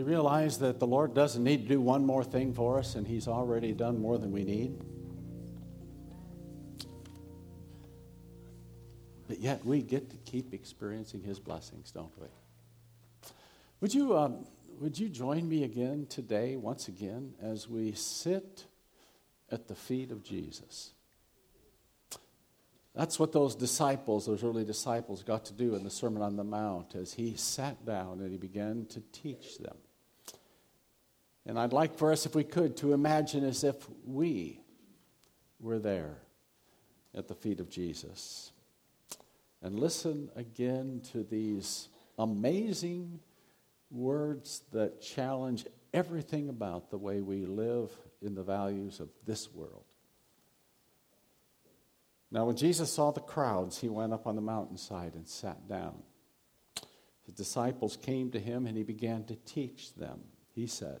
You realize that the Lord doesn't need to do one more thing for us, and He's already done more than we need? But yet we get to keep experiencing His blessings, don't we? Would you, um, would you join me again today, once again, as we sit at the feet of Jesus? That's what those disciples, those early disciples, got to do in the Sermon on the Mount as he sat down and he began to teach them. And I'd like for us, if we could, to imagine as if we were there at the feet of Jesus. And listen again to these amazing words that challenge everything about the way we live in the values of this world. Now, when Jesus saw the crowds, he went up on the mountainside and sat down. His disciples came to him and he began to teach them. He said,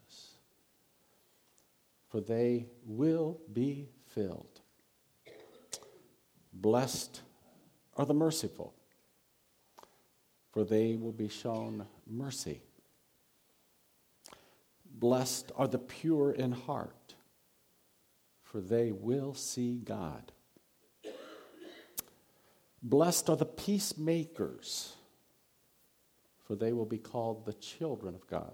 for they will be filled. Blessed are the merciful, for they will be shown mercy. Blessed are the pure in heart, for they will see God. Blessed are the peacemakers, for they will be called the children of God.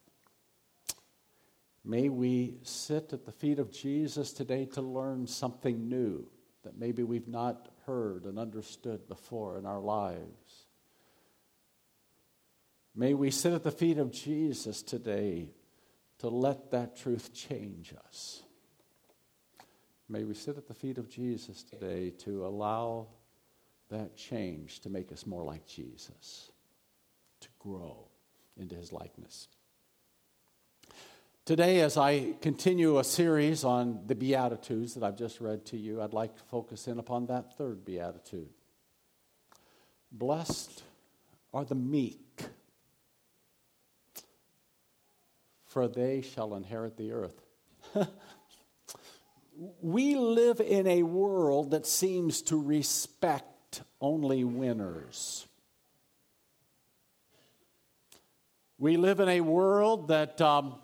May we sit at the feet of Jesus today to learn something new that maybe we've not heard and understood before in our lives. May we sit at the feet of Jesus today to let that truth change us. May we sit at the feet of Jesus today to allow that change to make us more like Jesus, to grow into his likeness. Today, as I continue a series on the Beatitudes that I've just read to you, I'd like to focus in upon that third Beatitude. Blessed are the meek, for they shall inherit the earth. we live in a world that seems to respect only winners. We live in a world that um,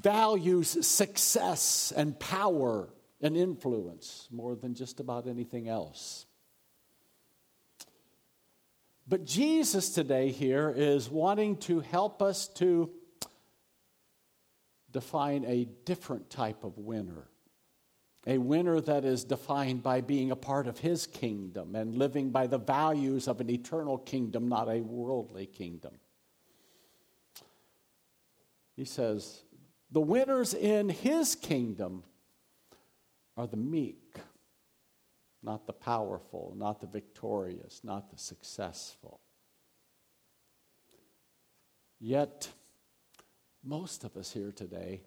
values success and power and influence more than just about anything else. But Jesus today here is wanting to help us to define a different type of winner a winner that is defined by being a part of his kingdom and living by the values of an eternal kingdom, not a worldly kingdom. He says, the winners in his kingdom are the meek, not the powerful, not the victorious, not the successful. Yet, most of us here today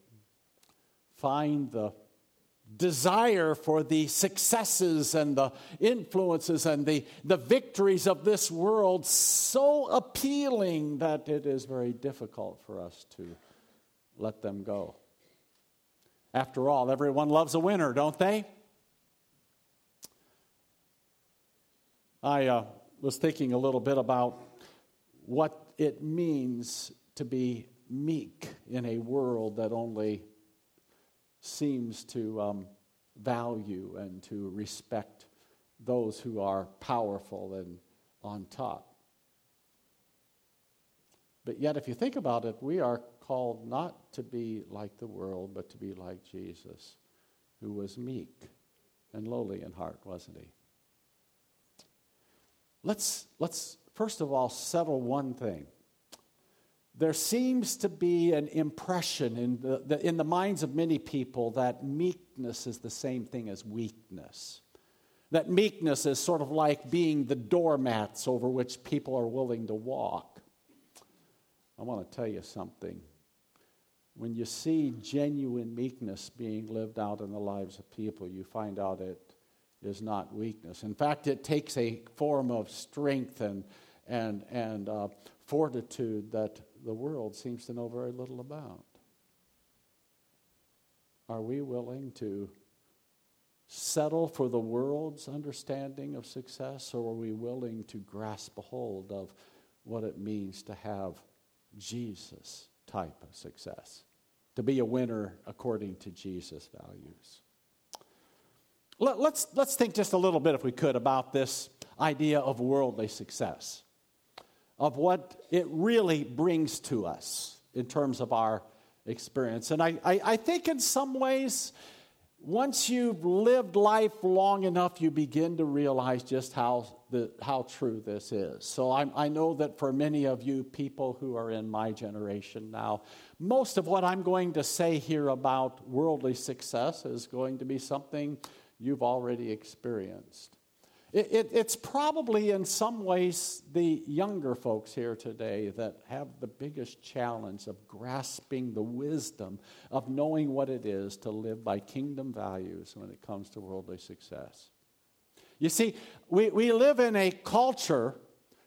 find the desire for the successes and the influences and the, the victories of this world so appealing that it is very difficult for us to let them go. After all, everyone loves a winner, don't they? I uh, was thinking a little bit about what it means to be meek in a world that only seems to um, value and to respect those who are powerful and on top. But yet, if you think about it, we are called not to be like the world, but to be like Jesus, who was meek and lowly in heart, wasn't he? Let's, let's first of all settle one thing. There seems to be an impression in the, the, in the minds of many people that meekness is the same thing as weakness. That meekness is sort of like being the doormats over which people are willing to walk. I want to tell you something. When you see genuine meekness being lived out in the lives of people, you find out it is not weakness. In fact, it takes a form of strength and, and, and uh, fortitude that the world seems to know very little about. Are we willing to settle for the world's understanding of success, or are we willing to grasp a hold of what it means to have Jesus type of success? To be a winner according to Jesus' values. Let, us let's, let's think just a little bit, if we could, about this idea of worldly success, of what it really brings to us in terms of our experience. And I, I, I think in some ways, once you've lived life long enough, you begin to realize just how, the, how true this is. So I, I know that for many of you people who are in my generation now, most of what I'm going to say here about worldly success is going to be something you've already experienced. It, it, it's probably in some ways the younger folks here today that have the biggest challenge of grasping the wisdom of knowing what it is to live by kingdom values when it comes to worldly success. You see, we, we live in a culture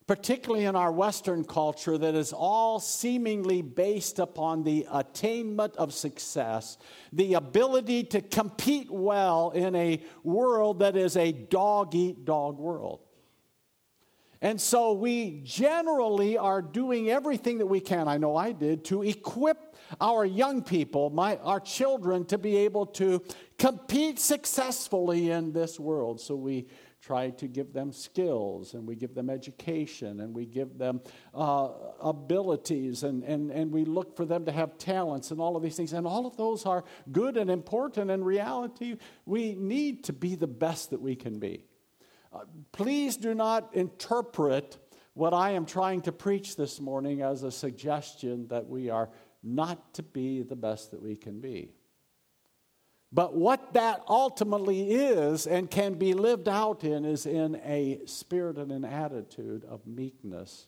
particularly in our Western culture, that is all seemingly based upon the attainment of success, the ability to compete well in a world that is a dog eat dog world. And so we generally are doing everything that we can, I know I did, to equip our young people, my, our children, to be able to compete successfully in this world. So we try to give them skills and we give them education and we give them uh, abilities and, and, and we look for them to have talents and all of these things. And all of those are good and important. In reality, we need to be the best that we can be. Uh, please do not interpret what I am trying to preach this morning as a suggestion that we are not to be the best that we can be. But what that ultimately is and can be lived out in is in a spirit and an attitude of meekness,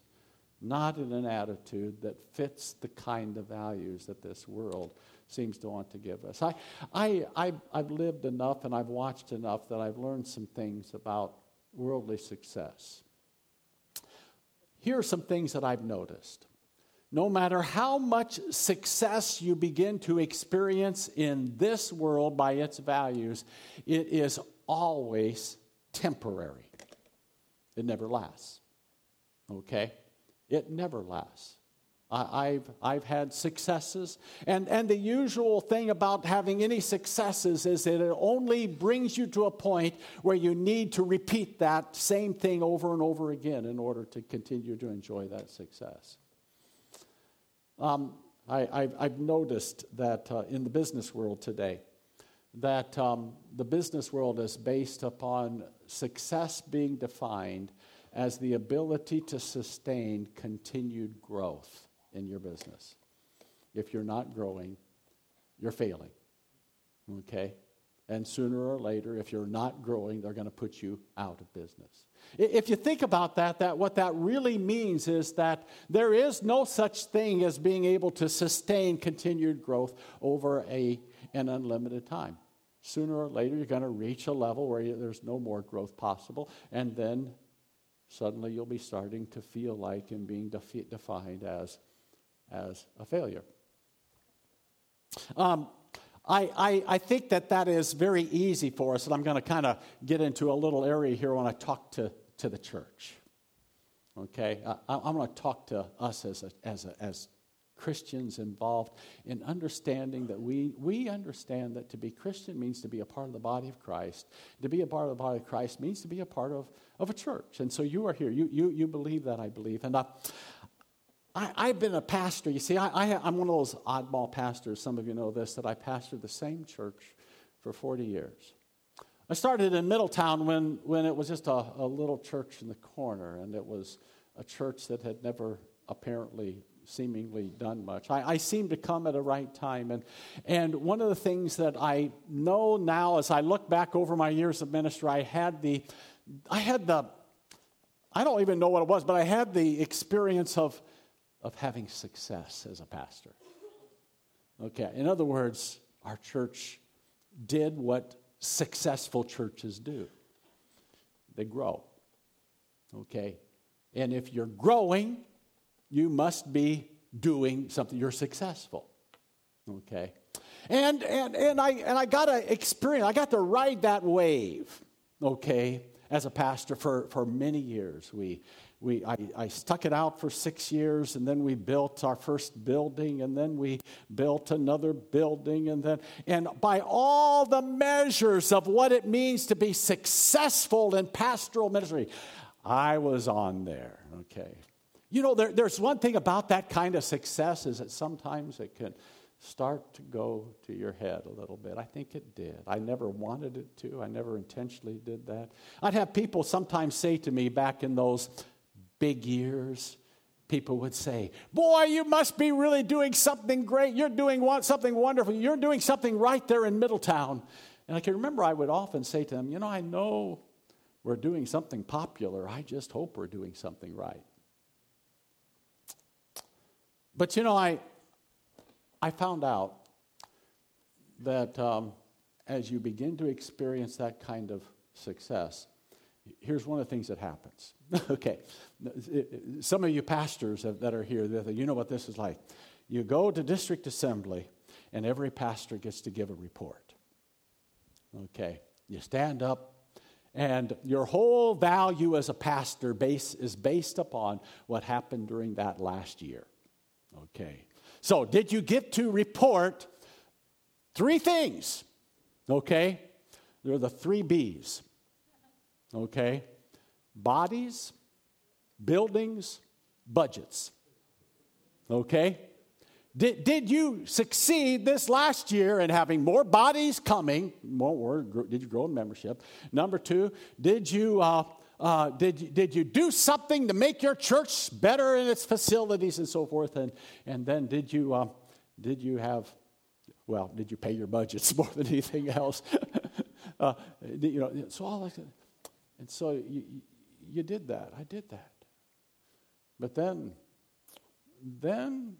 not in an attitude that fits the kind of values that this world seems to want to give us. I, I, I, I've lived enough and I've watched enough that I've learned some things about worldly success. Here are some things that I've noticed no matter how much success you begin to experience in this world by its values, it is always temporary. It never lasts. Okay? It never lasts. I, have I've had successes, and, and the usual thing about having any successes is that it only brings you to a point where you need to repeat that same thing over and over again in order to continue to enjoy that success. Um, I, have noticed that uh, in the business world today, that um, the business world is based upon success being defined as the ability to sustain continued growth in your business. If you're not growing, you're failing. Okay? And sooner or later, if you're not growing, they're going to put you out of business. If you think about that, that what that really means is that there is no such thing as being able to sustain continued growth over a, an unlimited time. Sooner or later, you're going to reach a level where you, there's no more growth possible, and then suddenly you'll be starting to feel like and being defi- defined as, as a failure. Um, I, I, I, think that that is very easy for us, and I'm going to kind of get into a little area here when I talk to, to the church. Okay? I, am going to talk to us as, a, as, a, as Christians involved in understanding that we, we understand that to be Christian means to be a part of the body of Christ. To be a part of the body of Christ means to be a part of, of a church. And so you are here. You, you, you believe that, I believe. And uh, I, have been a pastor. You see, I, I'm one of those oddball pastors. Some of you know this that I pastored the same church for 40 years. I started in Middletown when, when it was just a, a little church in the corner, and it was a church that had never apparently seemingly done much. I, I seemed to come at a right time. And, and one of the things that I know now as I look back over my years of ministry, I had the, I had the, I don't even know what it was, but I had the experience of, of having success as a pastor. Okay, in other words, our church did what successful churches do they grow. Okay, and if you're growing, you must be doing something. You're successful. Okay? And, and, and, I, and I got to experience, I got to ride that wave, okay, as a pastor for, for many years. We, we, I, I stuck it out for six years, and then we built our first building, and then we built another building, and then, and by all the measures of what it means to be successful in pastoral ministry, I was on there, okay. You know, there, there's one thing about that kind of success is that sometimes it can start to go to your head a little bit. I think it did. I never wanted it to. I never intentionally did that. I'd have people sometimes say to me back in those big years, people would say, Boy, you must be really doing something great. You're doing something wonderful. You're doing something right there in Middletown. And I can remember I would often say to them, You know, I know we're doing something popular. I just hope we're doing something right. But you know, I, I found out that um, as you begin to experience that kind of success, here's one of the things that happens. okay, some of you pastors that are here, you know what this is like. You go to district assembly, and every pastor gets to give a report. Okay, you stand up, and your whole value as a pastor base, is based upon what happened during that last year. Okay. So, did you get to report three things? Okay. There are the three B's. Okay. Bodies, buildings, budgets. Okay. Did, did you succeed this last year in having more bodies coming? More, did you grow in membership? Number two, did you uh, uh, did, did you do something to make your church better in its facilities and so forth? And, and then did you, uh, did you have, well, did you pay your budgets more than anything else? uh, you know, so all that. And so you, you did that. I did that. But then, then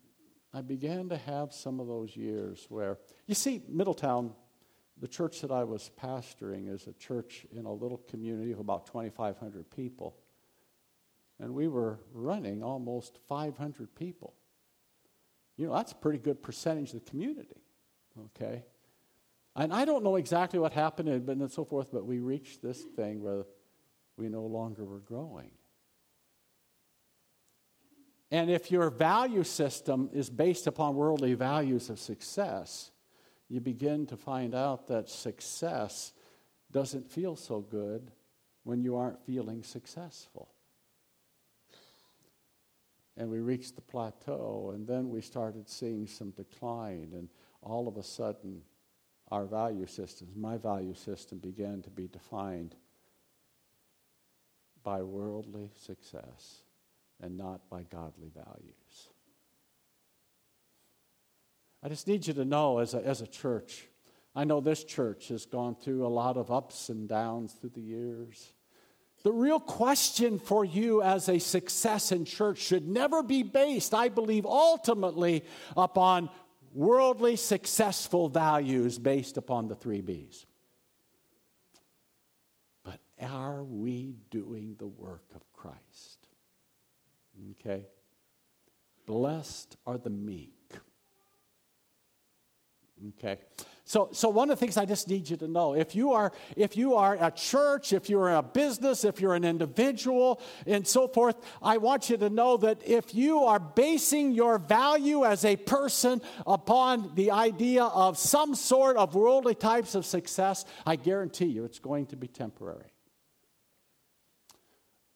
I began to have some of those years where, you see, Middletown the church that I was pastoring is a church in a little community of about 2,500 people. And we were running almost 500 people. You know, that's a pretty good percentage of the community, okay? And I don't know exactly what happened and so forth, but we reached this thing where we no longer were growing. And if your value system is based upon worldly values of success, you begin to find out that success doesn't feel so good when you aren't feeling successful. And we reached the plateau, and then we started seeing some decline, and all of a sudden, our value systems, my value system, began to be defined by worldly success and not by godly values. I just need you to know as a, as a church, I know this church has gone through a lot of ups and downs through the years. The real question for you as a success in church should never be based, I believe, ultimately upon worldly successful values based upon the three B's. Are we doing the work of Christ? Okay? Blessed are the meek Okay. So, so one of the things I just need you to know, if you are, if you are a church, if you're a business, if you're an individual, and so forth, I want you to know that if you are basing your value as a person upon the idea of some sort of worldly types of success, I guarantee you it's going to be temporary.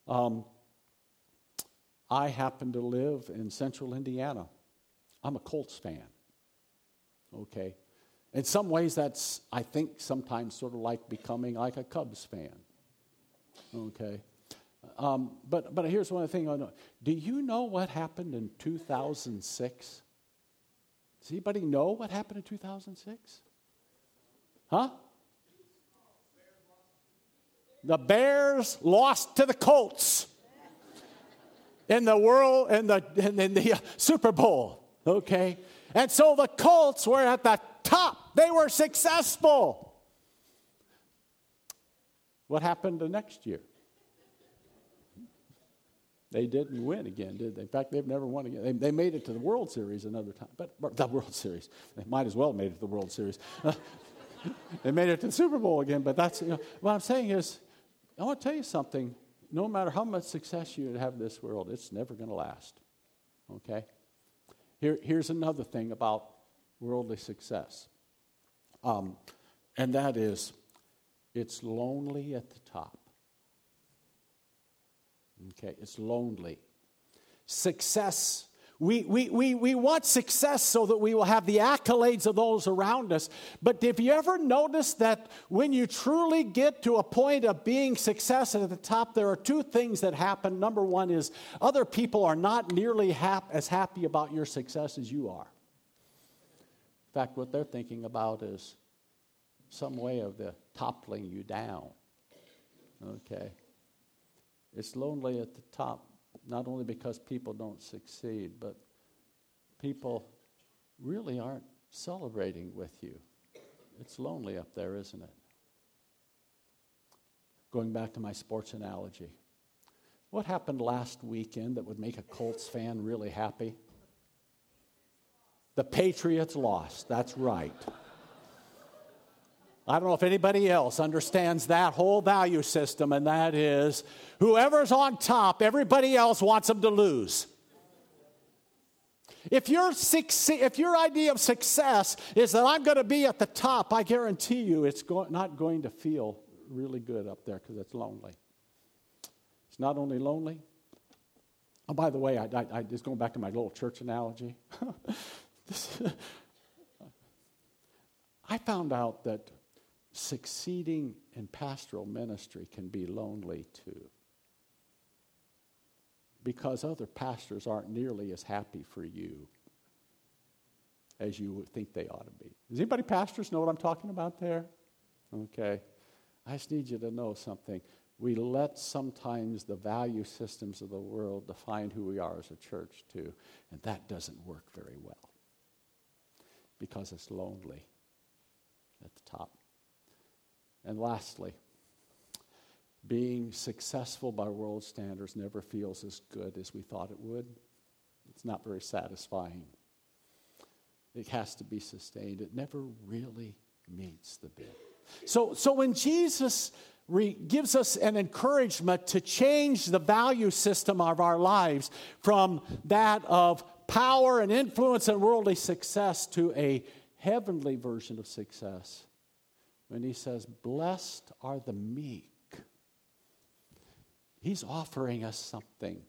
Um, I happen to live in central Indiana. I'm a Colts fan. Okay. In some ways, that's, I think, sometimes sort of like becoming like a Cubs fan. Okay. Um, but, but here's one thing I know. Do you know what happened in 2006? Does anybody know what happened in 2006? Huh? The Bears lost to the Colts in the world in the in, the uh, Super Bowl. Okay, and so the Colts were at the top. They were successful. What happened the next year? They didn't win again, did they? In fact, they've never won again. They, they made it to the World Series another time, but the World Series. They might as well have made it to the World Series. they made it to the Super Bowl again, but that's, you know, what I'm saying is, I want to tell you something. No matter how much success you have in this world, it's never going to last. Okay? Here, here's another thing about worldly success, um, and that is it's lonely at the top. Okay, it's lonely. Success. We, we, we, we want success so that we will have the accolades of those around us. But have you ever noticed that when you truly get to a point of being success at the top, there are two things that happen. Number one is other people are not nearly hap- as happy about your success as you are. In fact, what they're thinking about is some way of the toppling you down. Okay. It's lonely at the top, not only because people don't succeed, but people really aren't celebrating with you. It's lonely up there, isn't it? Going back to my sports analogy. What happened last weekend that would make a Colts fan really happy? The Patriots lost. That's right. I don't know if anybody else understands that whole value system, and that is whoever's on top, everybody else wants them to lose. If your, if your idea of success is that I'm going to be at the top, I guarantee you it's go- not going to feel really good up there because it's lonely. It's not only lonely. Oh, by the way, I, I, I just going back to my little church analogy. I found out that succeeding in pastoral ministry can be lonely too. Because other pastors aren't nearly as happy for you as you think they ought to be. Does anybody pastors know what I'm talking about there? Okay. I just need you to know something. We let sometimes the value systems of the world define who we are as a church too, and that doesn't work very well because it's lonely at the top. And lastly, being successful by world standards never feels as good as we thought it would. It's not very satisfying. It has to be sustained. It never really meets the bid. So, so when Jesus re- gives us an encouragement to change the value system of our lives from that of power and influence and worldly success to a heavenly version of success, when he says, Blessed are the meek, he's offering us something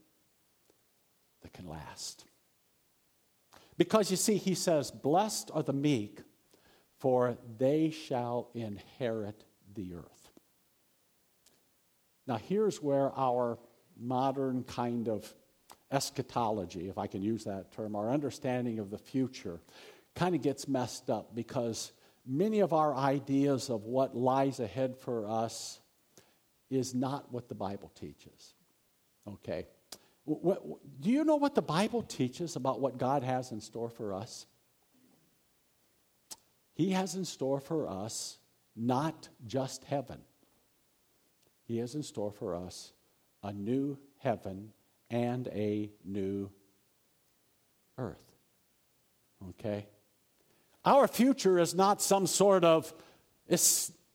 that can last. Because you see, he says, Blessed are the meek, for they shall inherit the earth. Now, here's where our modern kind of eschatology, if I can use that term, our understanding of the future, kind of gets messed up because many of our ideas of what lies ahead for us is not what the Bible teaches. Okay? What, do you know what the Bible teaches about what God has in store for us? He has in store for us not just heaven, He has in store for us a new heaven and a new earth. Okay? Our future is not some sort of,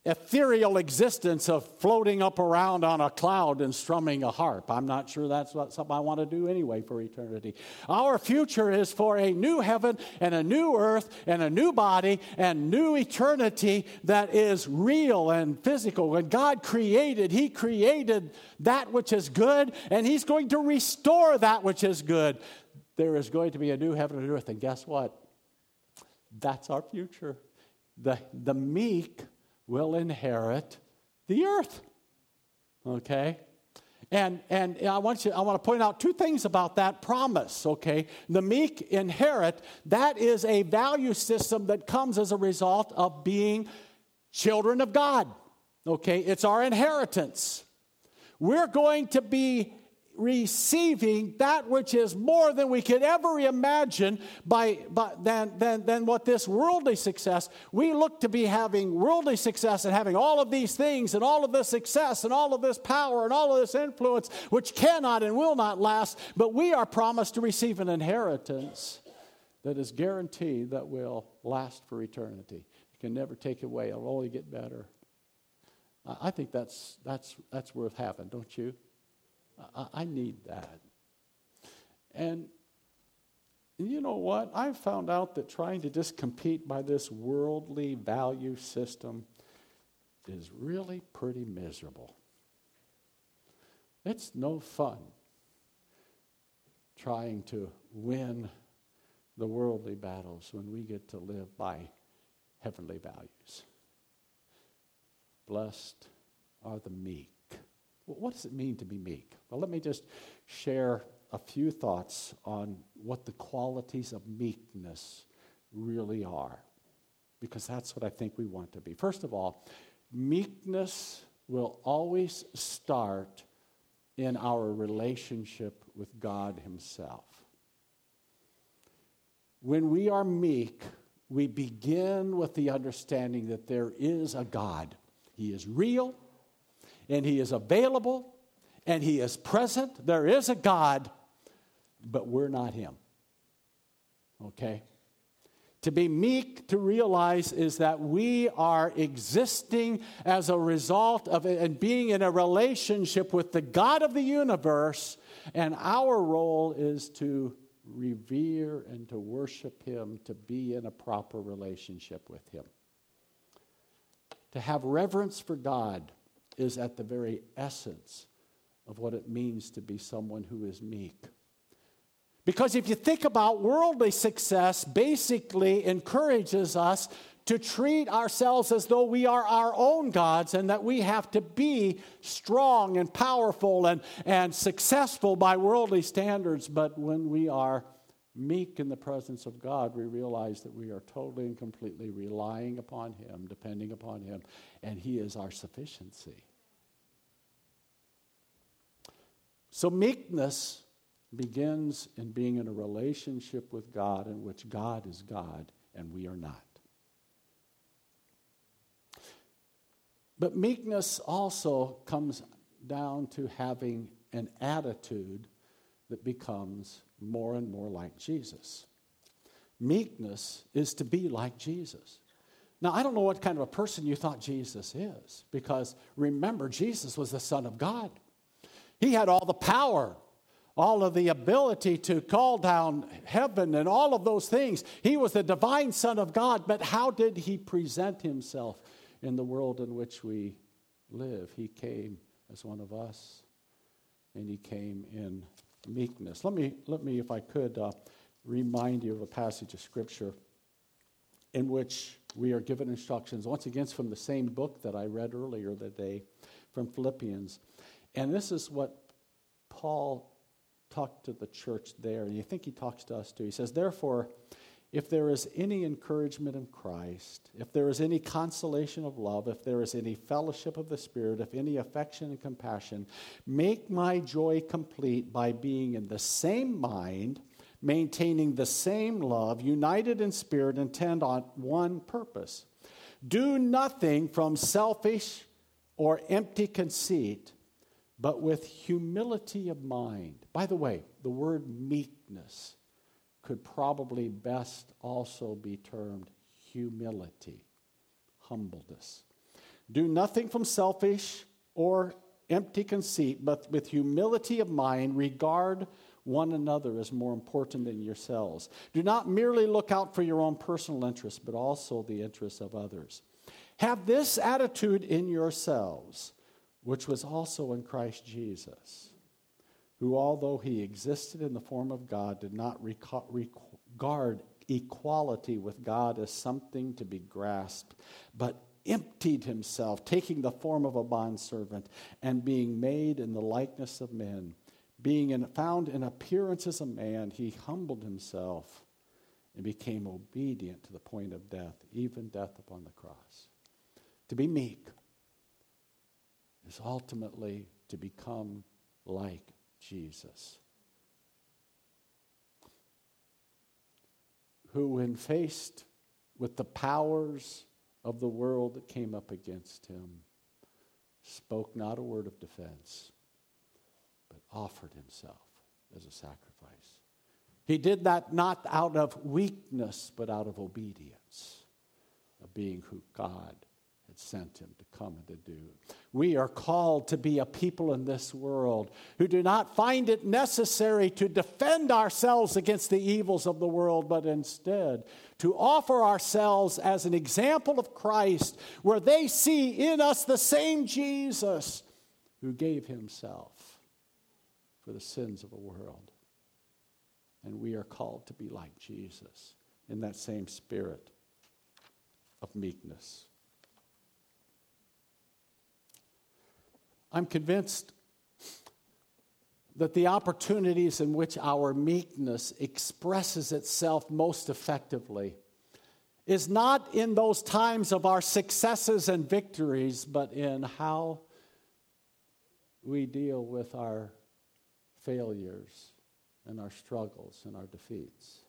ethereal existence of floating up around on a cloud and strumming a harp. I'm not sure that's what, something I want to do anyway for eternity. Our future is for a new heaven and a new earth and a new body and new eternity that is real and physical. When God created, He created that which is good and He's going to restore that which is good. There is going to be a new heaven and earth, and guess what? That's our future. The, the meek will inherit the earth. Okay? And, and I, want you, I want to point out two things about that promise, okay? The meek inherit, that is a value system that comes as a result of being children of God, okay? It's our inheritance. We're going to be receiving that which is more than we could ever imagine by, by than, than, than what this worldly success we look to be having worldly success and having all of these things and all of this success and all of this power and all of this influence which cannot and will not last but we are promised to receive an inheritance that is guaranteed that will last for eternity. You can never take away. It'll only get better. I think that's that's that's worth having don't you I, I need that. And you know what? I found out that trying to just compete by this worldly value system is really pretty miserable. It's no fun trying to win the worldly battles when we get to live by heavenly values. Blessed are the meek what does it mean to be meek? Well, let me just share a few thoughts on what the qualities of meekness really are, because that's what I think we want to be. First of all, meekness will always start in our relationship with God Himself. When we are meek, we begin with the understanding that there is a God. He is real, and He is available and He is present. There is a God, but we're not Him. Okay? To be meek, to realize is that we are existing as a result of and being in a relationship with the God of the universe, and our role is to revere and to worship Him, to be in a proper relationship with Him. To have reverence for God is at the very essence of what it means to be someone who is meek. Because if you think about worldly success, basically encourages us to treat ourselves as though we are our own gods and that we have to be strong and powerful and, and successful by worldly standards. But when we are meek in the presence of God, we realize that we are totally and completely relying upon Him, depending upon Him, and He is our sufficiency. So, meekness begins in being in a relationship with God in which God is God and we are not. But meekness also comes down to having an attitude that becomes more and more like Jesus. Meekness is to be like Jesus. Now, I don't know what kind of a person you thought Jesus is, because remember, Jesus was the Son of God. He had all the power, all of the ability to call down heaven and all of those things. He was the divine Son of God, but how did he present himself in the world in which we live? He came as one of us, and he came in meekness. Let me, let me if I could, uh, remind you of a passage of Scripture in which we are given instructions, once again from the same book that I read earlier that day, from Philippians. And this is what Paul talked to the church there, and you think he talks to us too. He says, Therefore, if there is any encouragement in Christ, if there is any consolation of love, if there is any fellowship of the Spirit, if any affection and compassion, make my joy complete by being in the same mind, maintaining the same love, united in spirit, intent on one purpose. Do nothing from selfish or empty conceit but with humility of mind. By the way, the word meekness could probably best also be termed humility, humbleness. Do nothing from selfish or empty conceit, but with humility of mind, regard one another as more important than yourselves. Do not merely look out for your own personal interests, but also the interests of others. Have this attitude in yourselves, which was also in Christ Jesus, who, although he existed in the form of God, did not regard equality with God as something to be grasped, but emptied himself, taking the form of a bondservant and being made in the likeness of men. Being in, found in appearance as a man, he humbled himself and became obedient to the point of death, even death upon the cross. To be meek is ultimately to become like Jesus. Who, when faced with the powers of the world that came up against him, spoke not a word of defense, but offered himself as a sacrifice. He did that not out of weakness, but out of obedience, of being who God had sent him to come and to do. We are called to be a people in this world who do not find it necessary to defend ourselves against the evils of the world, but instead to offer ourselves as an example of Christ, where they see in us the same Jesus who gave himself for the sins of the world. And we are called to be like Jesus in that same spirit of meekness. I'm convinced that the opportunities in which our meekness expresses itself most effectively is not in those times of our successes and victories, but in how we deal with our failures and our struggles and our defeats.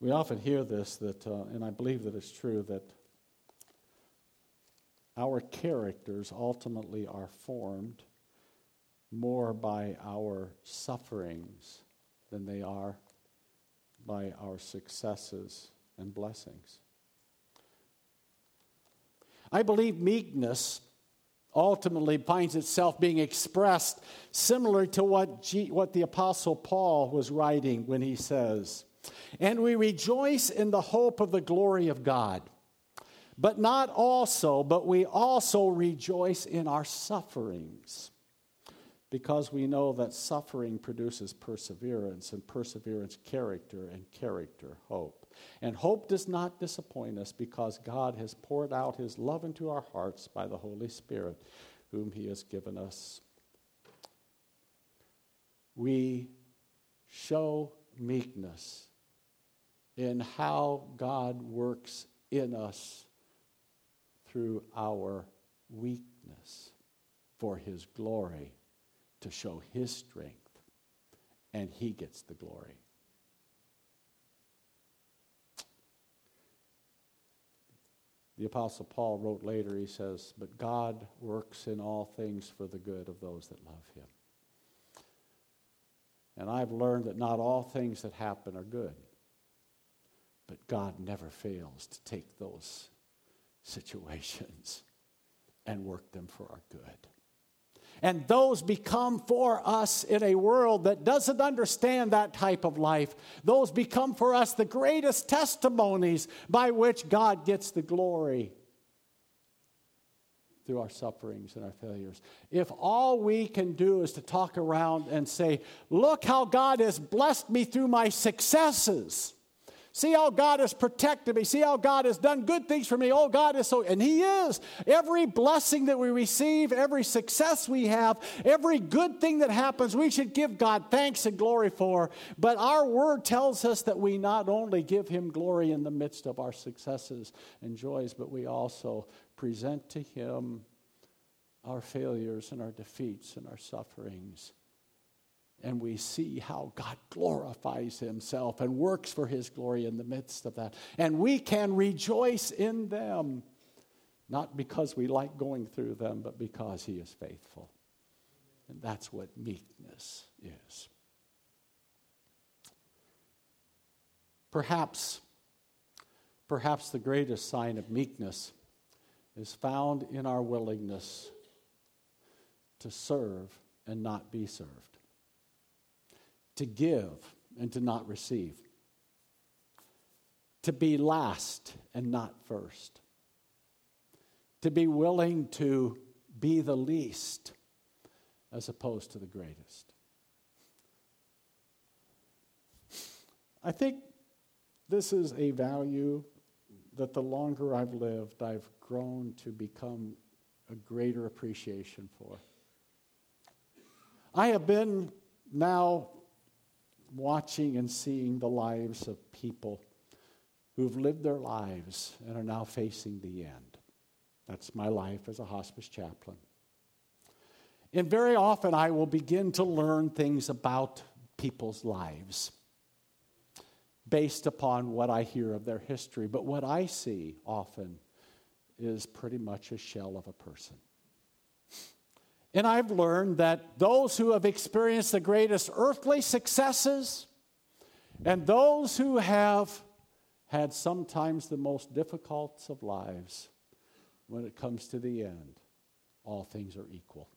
We often hear this, that, uh, and I believe that it's true, that our characters ultimately are formed more by our sufferings than they are by our successes and blessings. I believe meekness ultimately finds itself being expressed similar to what, G, what the Apostle Paul was writing when he says, And we rejoice in the hope of the glory of God. But not also, but we also rejoice in our sufferings because we know that suffering produces perseverance, and perseverance, character, and character, hope. And hope does not disappoint us because God has poured out his love into our hearts by the Holy Spirit, whom he has given us. We show meekness in how God works in us through our weakness for his glory to show his strength, and he gets the glory. The Apostle Paul wrote later, he says, But God works in all things for the good of those that love him. And I've learned that not all things that happen are good, but God never fails to take those situations and work them for our good. And those become for us in a world that doesn't understand that type of life. Those become for us the greatest testimonies by which God gets the glory through our sufferings and our failures. If all we can do is to talk around and say, Look how God has blessed me through my successes See how God has protected me. See how God has done good things for me. Oh, God is so, and He is. Every blessing that we receive, every success we have, every good thing that happens, we should give God thanks and glory for. But our word tells us that we not only give Him glory in the midst of our successes and joys, but we also present to Him our failures and our defeats and our sufferings and we see how God glorifies himself and works for his glory in the midst of that. And we can rejoice in them, not because we like going through them, but because he is faithful. And that's what meekness is. Perhaps, perhaps the greatest sign of meekness is found in our willingness to serve and not be served, to give and to not receive, to be last and not first, to be willing to be the least as opposed to the greatest. I think this is a value that the longer I've lived, I've grown to become a greater appreciation for. I have been now watching and seeing the lives of people who've lived their lives and are now facing the end. That's my life as a hospice chaplain. And very often I will begin to learn things about people's lives based upon what I hear of their history. But what I see often is pretty much a shell of a person. And I've learned that those who have experienced the greatest earthly successes and those who have had sometimes the most difficult of lives, when it comes to the end, all things are equal.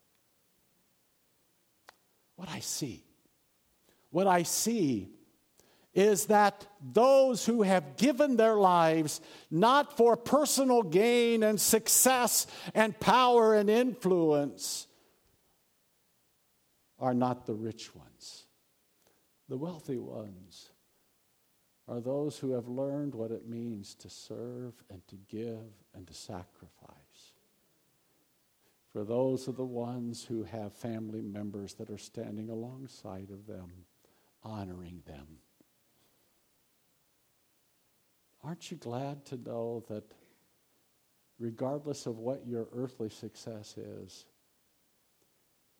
What I see, what I see is that those who have given their lives not for personal gain and success and power and influence are not the rich ones. The wealthy ones are those who have learned what it means to serve and to give and to sacrifice. For those are the ones who have family members that are standing alongside of them, honoring them Aren't you glad to know that regardless of what your earthly success is,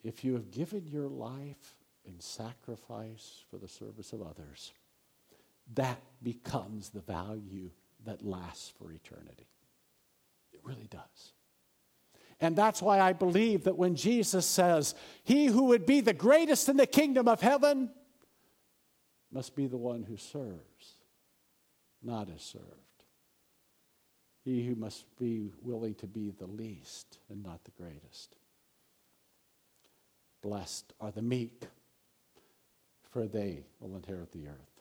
if you have given your life in sacrifice for the service of others, that becomes the value that lasts for eternity. It really does. And that's why I believe that when Jesus says, He who would be the greatest in the kingdom of heaven must be the one who serves not is served. He who must be willing to be the least and not the greatest. Blessed are the meek, for they will inherit the earth.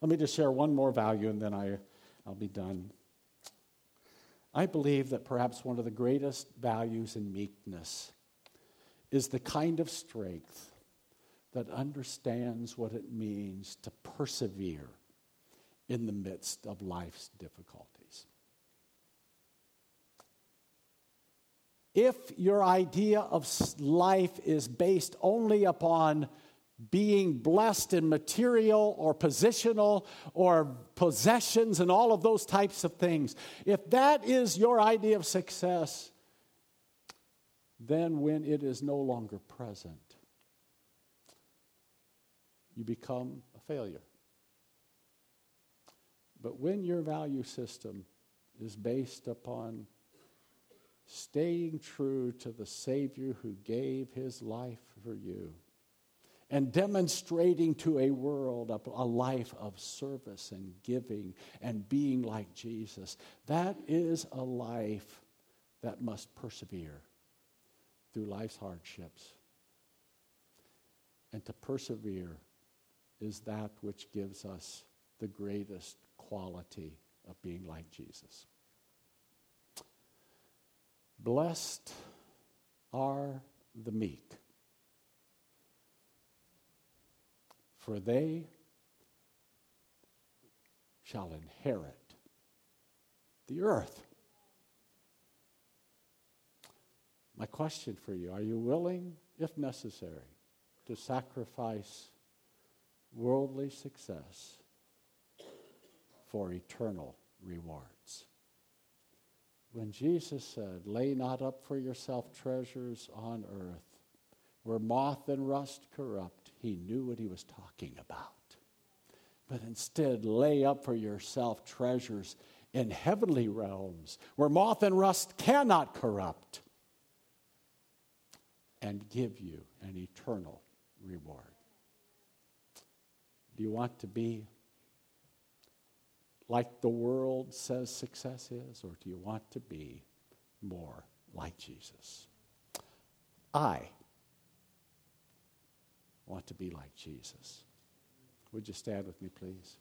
Let me just share one more value and then I, I'll be done. I believe that perhaps one of the greatest values in meekness is the kind of strength that understands what it means to persevere in the midst of life's difficulties. If your idea of life is based only upon being blessed in material or positional or possessions and all of those types of things, if that is your idea of success, then when it is no longer present, you become a failure. But when your value system is based upon staying true to the Savior who gave his life for you and demonstrating to a world a, life of service and giving and being like Jesus, that is a life that must persevere through life's hardships. And to persevere is that which gives us the greatest quality of being like Jesus. Blessed are the meek, for they shall inherit the earth. My question for you are you willing, if necessary, to sacrifice worldly success for eternal rewards. When Jesus said, Lay not up for yourself treasures on earth, where moth and rust corrupt, he knew what he was talking about. But instead, lay up for yourself treasures in heavenly realms, where moth and rust cannot corrupt, and give you an eternal reward. Do you want to be like the world says success is, or do you want to be more like Jesus? I want to be like Jesus. Would you stand with me, please?